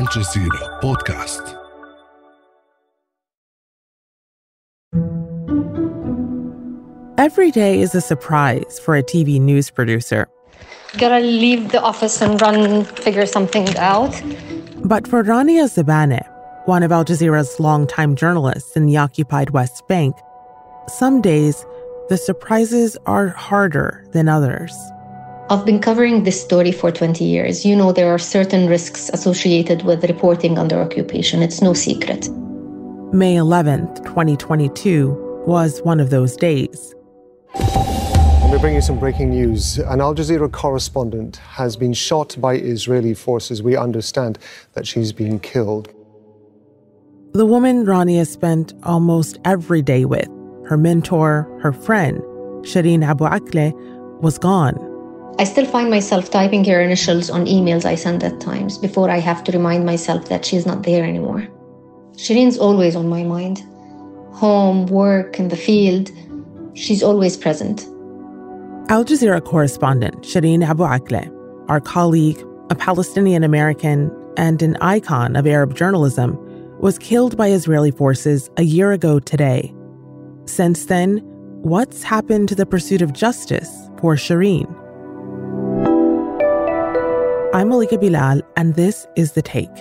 الجزيرة بودكاست Every day is a surprise for a TV news producer. Gotta leave the office and run, figure something out. But for Rania Zebaneh, one of Al Jazeera's longtime journalists in the occupied West Bank, some days the surprises are harder than others. I've been covering this story for 20 years. You know, there are certain risks associated with reporting under occupation. It's no secret. May 11th, 2022 was one of those days. Let me bring you some breaking news. An Al Jazeera correspondent has been shot by Israeli forces. We understand that she's been killed. The woman Rania spent almost every day with, her mentor, her friend, Shireen Abu Akleh, was gone. I still find myself typing her initials on emails I send at times before I have to remind myself that she's not there anymore. Shireen's always on my mind. Home, work, in the field. She's always present. Al Jazeera correspondent Shireen Abu Akleh, our colleague, a Palestinian American, and an icon of Arab journalism, was killed by Israeli forces a year ago today. Since then, what's happened to the pursuit of justice for Shireen? I'm Malika Bilal, and this is The Take.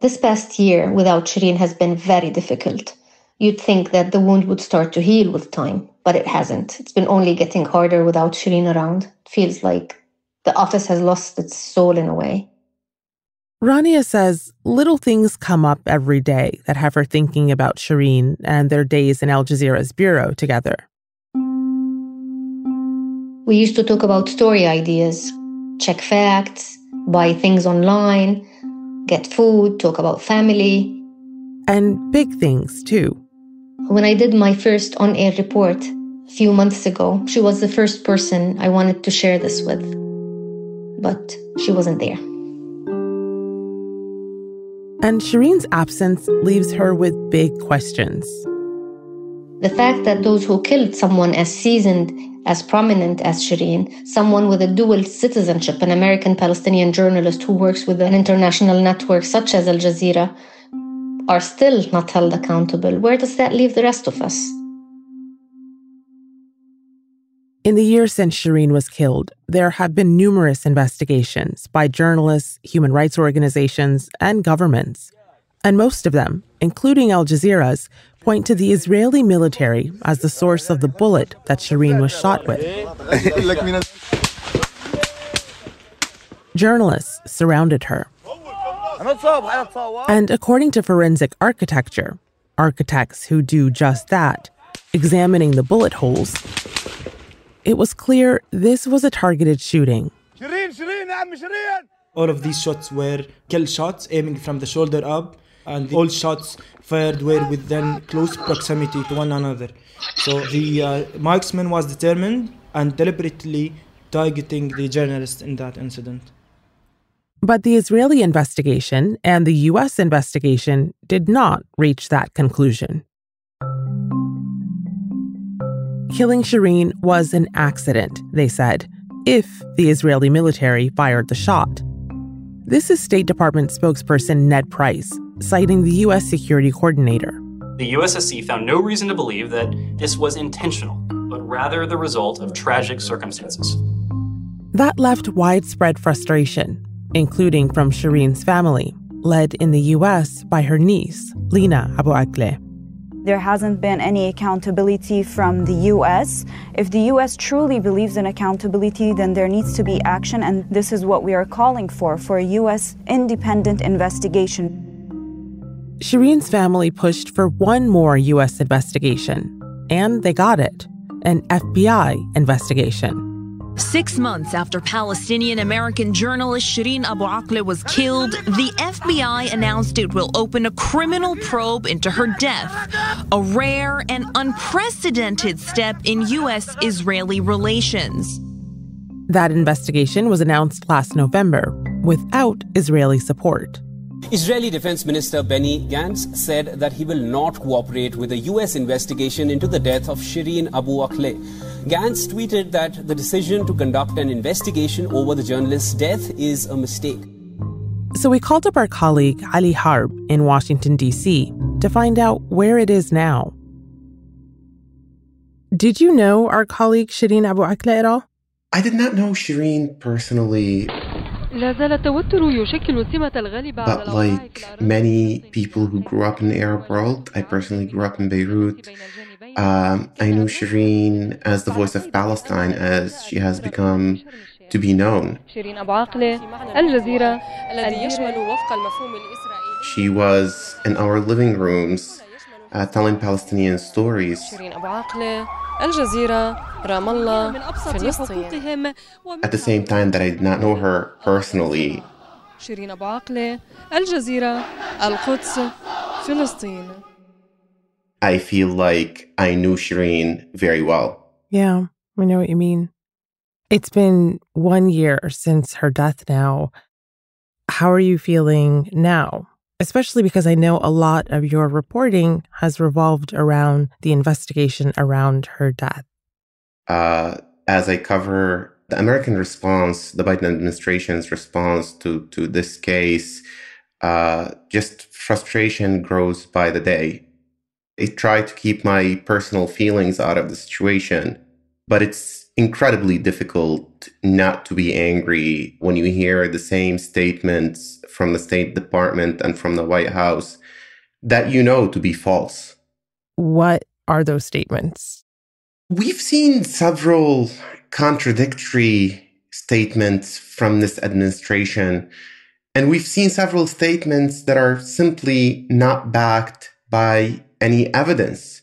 This past year without Shireen has been very difficult. You'd think that the wound would start to heal with time, but it hasn't. It's been only getting harder without Shireen around. It feels like the office has lost its soul in a way. Rania says little things come up every day that have her thinking about Shireen and their days in Al Jazeera's bureau together. We used to talk about story ideas, check facts, buy things online, get food, talk about family. And big things, too. When I did my first on air report a few months ago, she was the first person I wanted to share this with. But she wasn't there. And Shireen's absence leaves her with big questions. The fact that those who killed someone as seasoned, as prominent as Shireen, someone with a dual citizenship, an American Palestinian journalist who works with an international network such as Al Jazeera, are still not held accountable, where does that leave the rest of us? In the years since Shireen was killed, there have been numerous investigations by journalists, human rights organizations, and governments. And most of them, including Al Jazeera's, point to the Israeli military as the source of the bullet that Shireen was shot with. Journalists surrounded her. And according to forensic architecture, architects who do just that, examining the bullet holes, it was clear this was a targeted shooting. All of these shots were kill shots aiming from the shoulder up, and all shots fired were within close proximity to one another. So the uh, marksman was determined and deliberately targeting the journalist in that incident. But the Israeli investigation and the U.S. investigation did not reach that conclusion. Killing Shireen was an accident, they said, if the Israeli military fired the shot. This is State Department spokesperson Ned Price, citing the U.S. security coordinator. The USSC found no reason to believe that this was intentional, but rather the result of tragic circumstances. That left widespread frustration, including from Shireen's family, led in the U.S. by her niece, Lina Abu Akleh. There hasn't been any accountability from the US. If the US truly believes in accountability, then there needs to be action, and this is what we are calling for for a US independent investigation. Shireen's family pushed for one more US investigation, and they got it an FBI investigation. Six months after Palestinian American journalist Shireen Abu Akleh was killed, the FBI announced it will open a criminal probe into her death, a rare and unprecedented step in U.S. Israeli relations. That investigation was announced last November without Israeli support. Israeli Defense Minister Benny Gantz said that he will not cooperate with a U.S. investigation into the death of Shireen Abu Akleh. Gantz tweeted that the decision to conduct an investigation over the journalist's death is a mistake. So we called up our colleague Ali Harb in Washington, D.C. to find out where it is now. Did you know our colleague Shireen Abu Akleh at all? I did not know Shireen personally. But like many people who grew up in the Arab world, I personally grew up in Beirut. Um, I knew Shireen as the voice of Palestine as she has become to be known. She was in our living rooms uh, telling Palestinian stories. Al Jazeera, Ramallah at the same time that I did not know her personally. I feel like I knew Shireen very well. Yeah, I know what you mean. It's been one year since her death now. How are you feeling now? Especially because I know a lot of your reporting has revolved around the investigation around her death. Uh, as I cover the American response, the Biden administration's response to, to this case, uh, just frustration grows by the day. I try to keep my personal feelings out of the situation, but it's incredibly difficult not to be angry when you hear the same statements from the State Department and from the White House that you know to be false. What are those statements? We've seen several contradictory statements from this administration, and we've seen several statements that are simply not backed by any evidence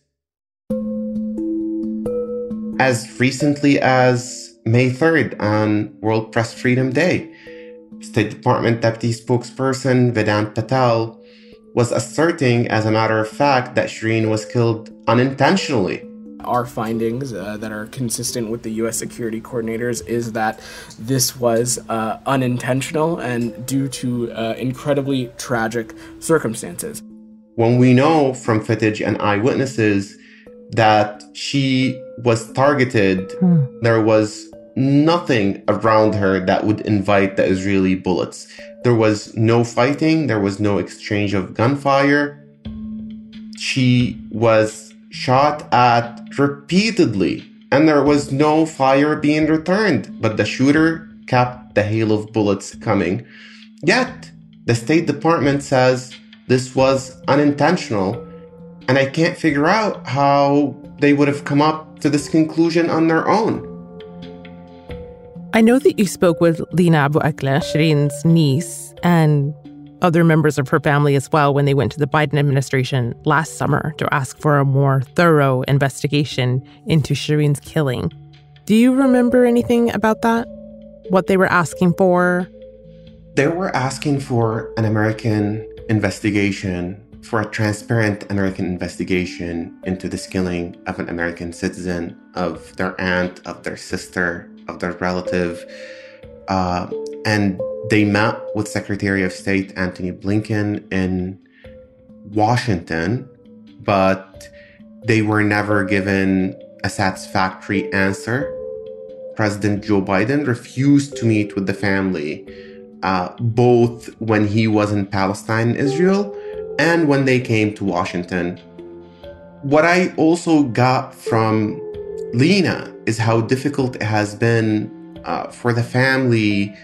as recently as May 3rd on World Press Freedom Day. State Department Deputy Spokesperson Vedant Patel was asserting, as a matter of fact, that Shireen was killed unintentionally. Our findings uh, that are consistent with the U.S. security coordinators is that this was uh, unintentional and due to uh, incredibly tragic circumstances. When we know from footage and eyewitnesses that she was targeted, mm. there was nothing around her that would invite the Israeli bullets. There was no fighting, there was no exchange of gunfire. She was shot at repeatedly, and there was no fire being returned, but the shooter kept the hail of bullets coming. Yet, the State Department says this was unintentional and I can't figure out how they would have come up to this conclusion on their own. I know that you spoke with Lina Abu Shireen's niece, and other members of her family as well when they went to the Biden administration last summer to ask for a more thorough investigation into Shireen's killing. Do you remember anything about that? What they were asking for? They were asking for an American investigation for a transparent American investigation into the killing of an American citizen, of their aunt, of their sister, of their relative. Uh, and they met with Secretary of State Antony Blinken in Washington, but they were never given a satisfactory answer. President Joe Biden refused to meet with the family, uh, both when he was in Palestine and Israel and when they came to Washington. What I also got from Lina is how difficult it has been uh, for the family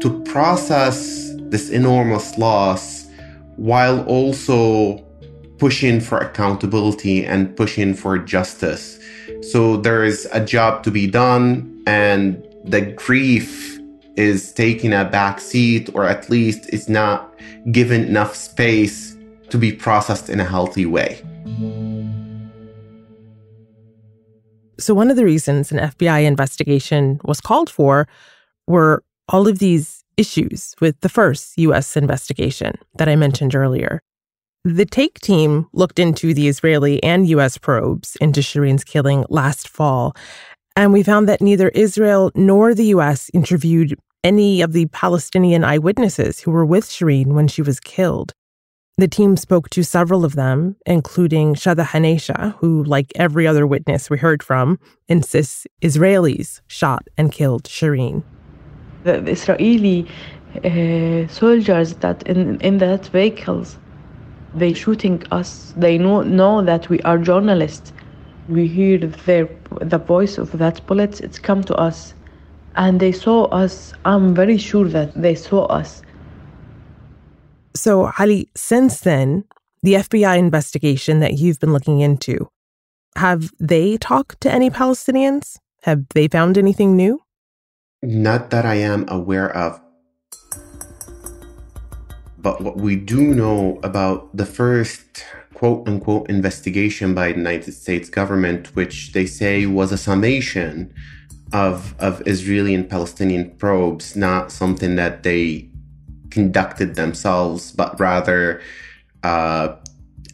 to process this enormous loss while also pushing for accountability and pushing for justice. So there is a job to be done, and the grief is taking a back seat, or at least it's not given enough space to be processed in a healthy way. So, one of the reasons an FBI investigation was called for were all of these issues with the first U.S. investigation that I mentioned earlier. The Take team looked into the Israeli and U.S. probes into Shireen's killing last fall, and we found that neither Israel nor the U.S. interviewed any of the Palestinian eyewitnesses who were with Shireen when she was killed. The team spoke to several of them, including Shatha Hanaysha, who, like every other witness we heard from, insists Israelis shot and killed Shireen. The, Israeli uh, soldiers that in in that vehicles, they shooting us. They know know that we are journalists. We hear their the voice of that bullets. It's come to us, and they saw us. I'm very sure that they saw us so, Ali, since then, the FBI investigation that you've been looking into, have they talked to any Palestinians? Have they found anything new? Not that I am aware of. But what we do know about the first quote unquote investigation by the United States government, which they say was a summation of, of Israeli and Palestinian probes, not something that they conducted themselves, but rather uh,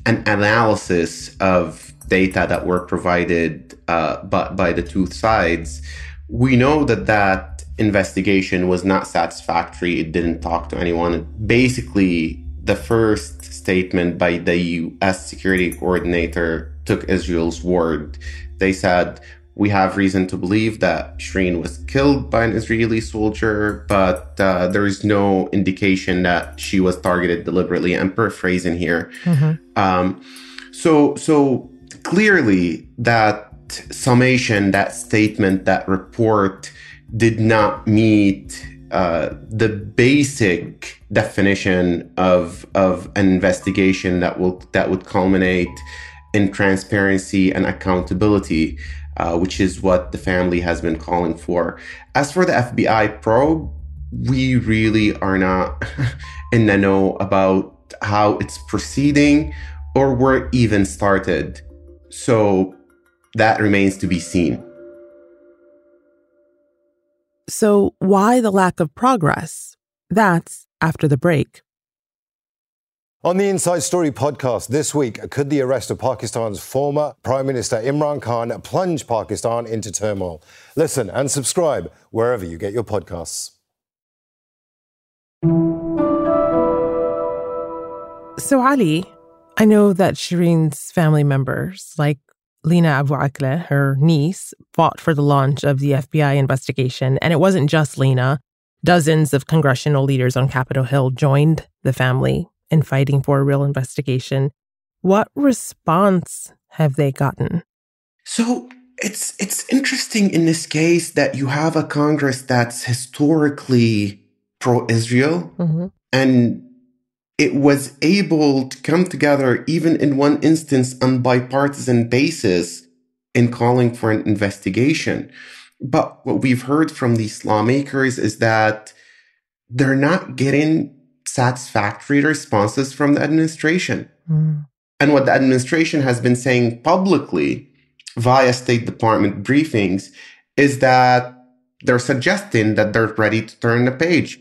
an analysis of data that were provided uh, by, by the two sides. We know that that investigation was not satisfactory. It didn't talk to anyone. Basically, the first statement by the US security coordinator took Israel's word. They said, we have reason to believe that Shireen was killed by an Israeli soldier, but uh, there is no indication that she was targeted deliberately. I'm paraphrasing here. Mm-hmm. Um, so, so clearly, that summation, that statement, that report did not meet uh, the basic definition of of an investigation that will that would culminate in transparency and accountability uh, which is what the family has been calling for. As for the FBI probe, we really are not in the know about how it's proceeding or where it even started. So that remains to be seen. So, why the lack of progress? That's after the break. On the Inside Story podcast this week, could the arrest of Pakistan's former Prime Minister Imran Khan plunge Pakistan into turmoil? Listen and subscribe wherever you get your podcasts. So, Ali, I know that Shireen's family members, like Lina Abu Akleh, her niece, fought for the launch of the FBI investigation. And it wasn't just Lina. Dozens of congressional leaders on Capitol Hill joined the family in fighting for a real investigation. What response have they gotten? So it's it's interesting in this case that you have a Congress that's historically pro-Israel mm-hmm. and it was able to come together even in one instance on bipartisan basis in calling for an investigation. But what we've heard from these lawmakers is that they're not getting satisfactory responses from the administration. Mm. And what the administration has been saying publicly via State Department briefings is that they're suggesting that they're ready to turn the page.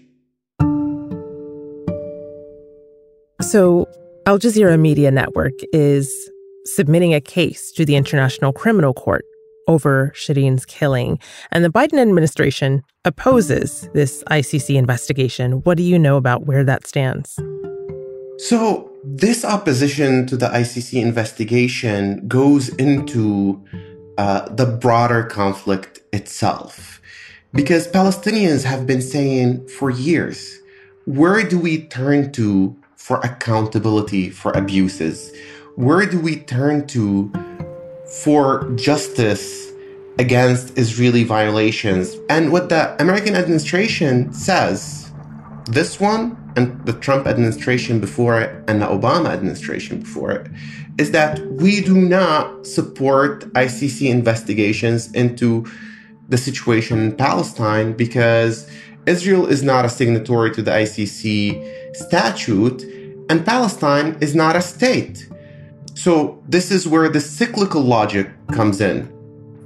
So, Al Jazeera Media Network is submitting a case to the International Criminal Court over Shireen's killing. And the Biden administration opposes this ICC investigation. What do you know about where that stands? So, this opposition to the ICC investigation goes into uh, the broader conflict itself. Because Palestinians have been saying for years, where do we turn to for accountability for abuses? Where do we turn to for justice against Israeli violations. And what the American administration says, this one and the Trump administration before it and the Obama administration before it, is that we do not support ICC investigations into the situation in Palestine because Israel is not a signatory to the ICC statute and Palestine is not a state. So, this is where the cyclical logic comes in.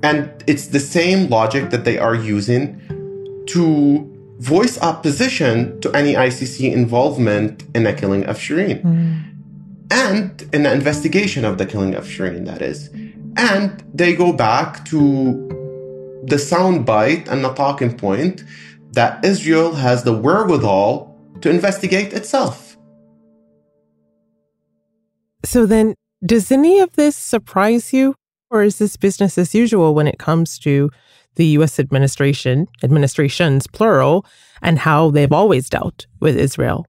And it's the same logic that they are using to voice opposition to any ICC involvement in the killing of Shireen. Mm. And in the investigation of the killing of Shireen, that is. And they go back to the soundbite and the talking point that Israel has the wherewithal to investigate itself. So then, does any of this surprise you? Or is this business as usual when it comes to the US administration, administrations plural, and how they've always dealt with Israel?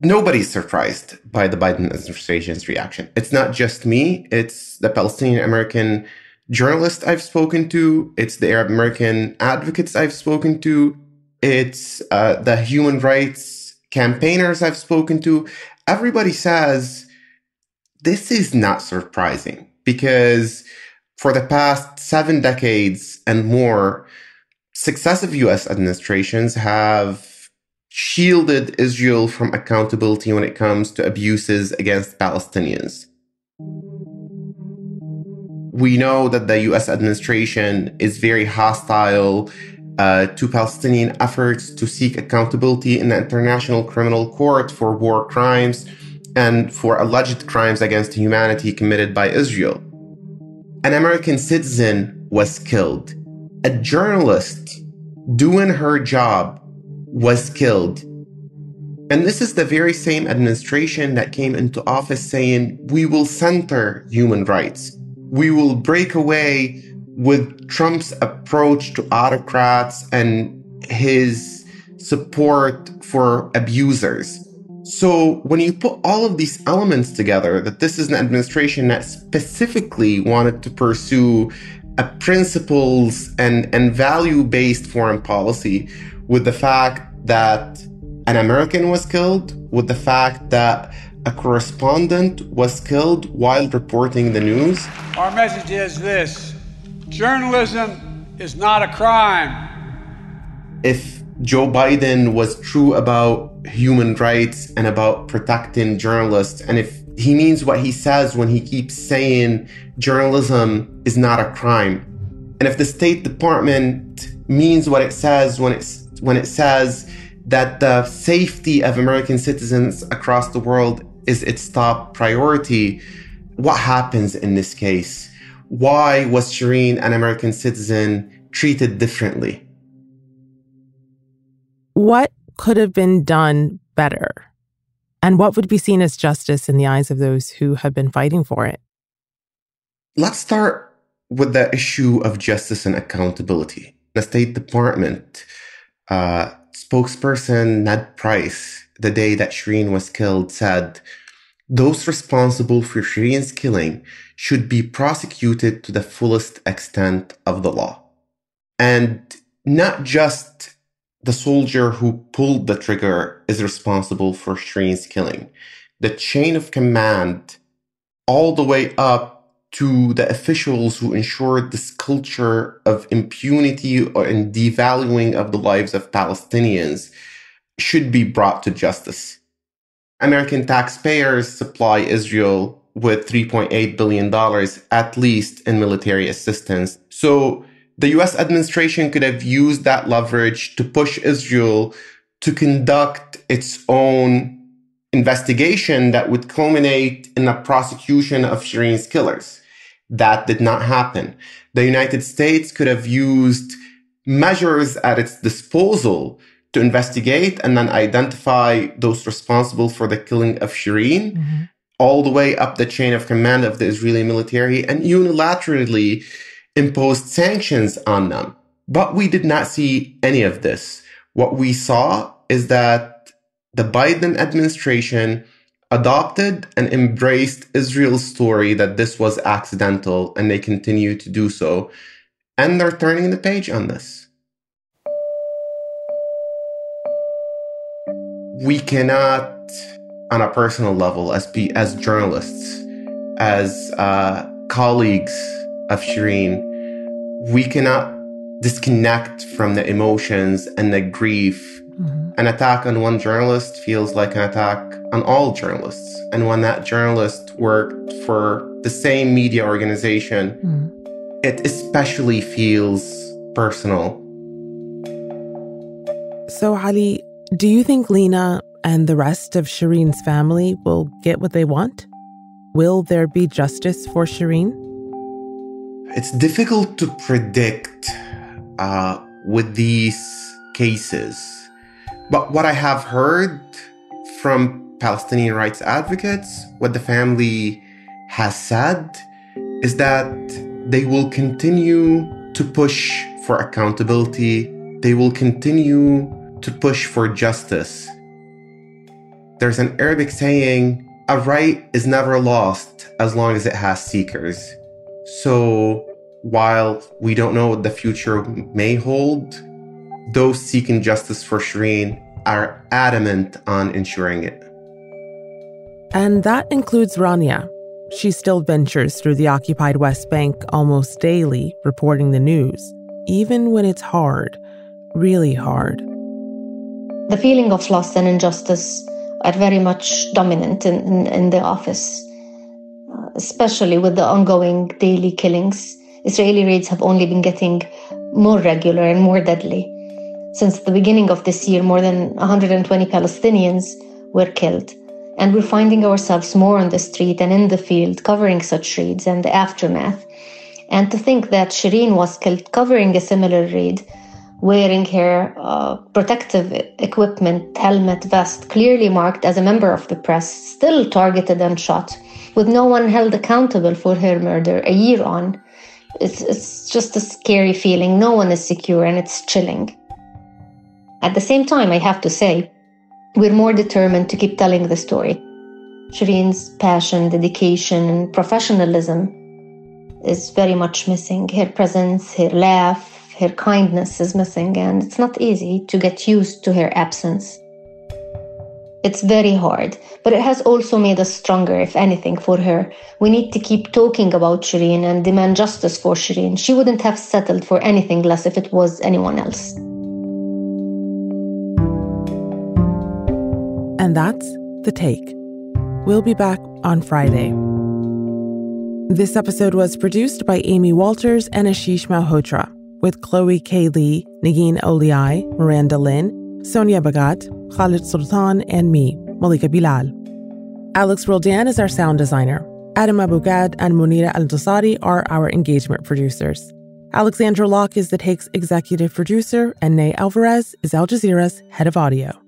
Nobody's surprised by the Biden administration's reaction. It's not just me, it's the Palestinian American journalists I've spoken to, it's the Arab American advocates I've spoken to, it's uh, the human rights campaigners I've spoken to. Everybody says this is not surprising because for the past seven decades and more, successive US administrations have shielded Israel from accountability when it comes to abuses against Palestinians. We know that the US administration is very hostile uh, to Palestinian efforts to seek accountability in the International Criminal Court for war crimes and for alleged crimes against humanity committed by Israel. An American citizen was killed. A journalist doing her job was killed. And this is the very same administration that came into office saying, we will center human rights. We will break away with Trump's approach to autocrats and his support for abusers. So when you put all of these elements together, that this is an administration that specifically wanted to pursue a principles and, and value based foreign policy with the fact that an American was killed, with the fact that a correspondent was killed while reporting the news. Our message is this journalism is not a crime. If Joe Biden was true about human rights and about protecting journalists, and if he means what he says when he keeps saying journalism is not a crime, and if the State Department means what it says when it's when it says that the safety of American citizens across the world is its top priority, what happens in this case? Why was Shireen, an American citizen, treated differently? What could have been done better? And what would be seen as justice in the eyes of those who have been fighting for it? Let's start with the issue of justice and accountability. The State Department uh, spokesperson Ned Price, the day that Shireen was killed, said, Those responsible for Shireen's killing should be prosecuted to the fullest extent of the law. And not just the soldier who pulled the trigger is responsible for Shireen's killing. The chain of command, all the way up to the officials who ensured this culture of impunity and devaluing of the lives of Palestinians should be brought to justice. American taxpayers supply Israel with $3.8 billion at least in military assistance. So the US administration could have used that leverage to push Israel to conduct its own investigation that would culminate in a prosecution of Shireen's killers. That did not happen. The United States could have used measures at its disposal to investigate and then identify those responsible for the killing of Shireen, mm-hmm. all the way up the chain of command of the Israeli military, and unilaterally imposed sanctions on them. But we did not see any of this. What we saw is that the Biden administration adopted and embraced Israel's story that this was accidental, and they continue to do so. And they're turning the page on this. We cannot, on a personal level, as as journalists, as uh, colleagues of Shireen, we cannot disconnect from the emotions and the grief Mm-hmm. An attack on one journalist feels like an attack on all journalists. And when that journalist worked for the same media organization, mm. it especially feels personal. So, Ali, do you think Lina and the rest of Shireen's family will get what they want? Will there be justice for Shireen? It's difficult to predict uh, with these cases. But what I have heard from Palestinian rights advocates, what the family has said, is that they will continue to push for accountability, they will continue to push for justice. There's an Arabic saying, a right is never lost as long as it has seekers. So while we don't know what the future may hold, those seeking justice for Shireen are adamant on ensuring it. And that includes Rania. She still ventures through the occupied West Bank almost daily, reporting the news, even when it's hard, really hard. The feeling of loss and injustice are very much dominant in, in, in the office, uh, especially with the ongoing daily killings. Israeli raids have only been getting more regular and more deadly. Since the beginning of this year, more than 120 Palestinians were killed. And we're finding ourselves more on the street and in the field covering such raids and the aftermath. And to think that Shireen was killed covering a similar raid, wearing her uh, protective equipment, helmet, vest, clearly marked as a member of the press, still targeted and shot, with no one held accountable for her murder a year on. It's, it's just a scary feeling. No one is secure and it's chilling. At the same time, I have to say, we're more determined to keep telling the story. Shireen's passion, dedication, and professionalism is very much missing. Her presence, her laugh, her kindness is missing, and it's not easy to get used to her absence. It's very hard, but it has also made us stronger, if anything, for her. We need to keep talking about Shireen and demand justice for Shireen. She wouldn't have settled for anything less if it was anyone else. And that's The Take. We'll be back on Friday. This episode was produced by Amy Walters and Ashish Malhotra, with Chloe K. Lee, Negin Owliaei, Miranda Lynn, Sonia Bhagat, Khaled Soltan, and me, Malika Bilal. Alex Roldan is our sound designer. Adam Abou-Gad and Munera Al Dosari are our engagement producers. Alexandra Locke is the Take's executive producer, and Ney Alvarez is Al Jazeera's head of audio.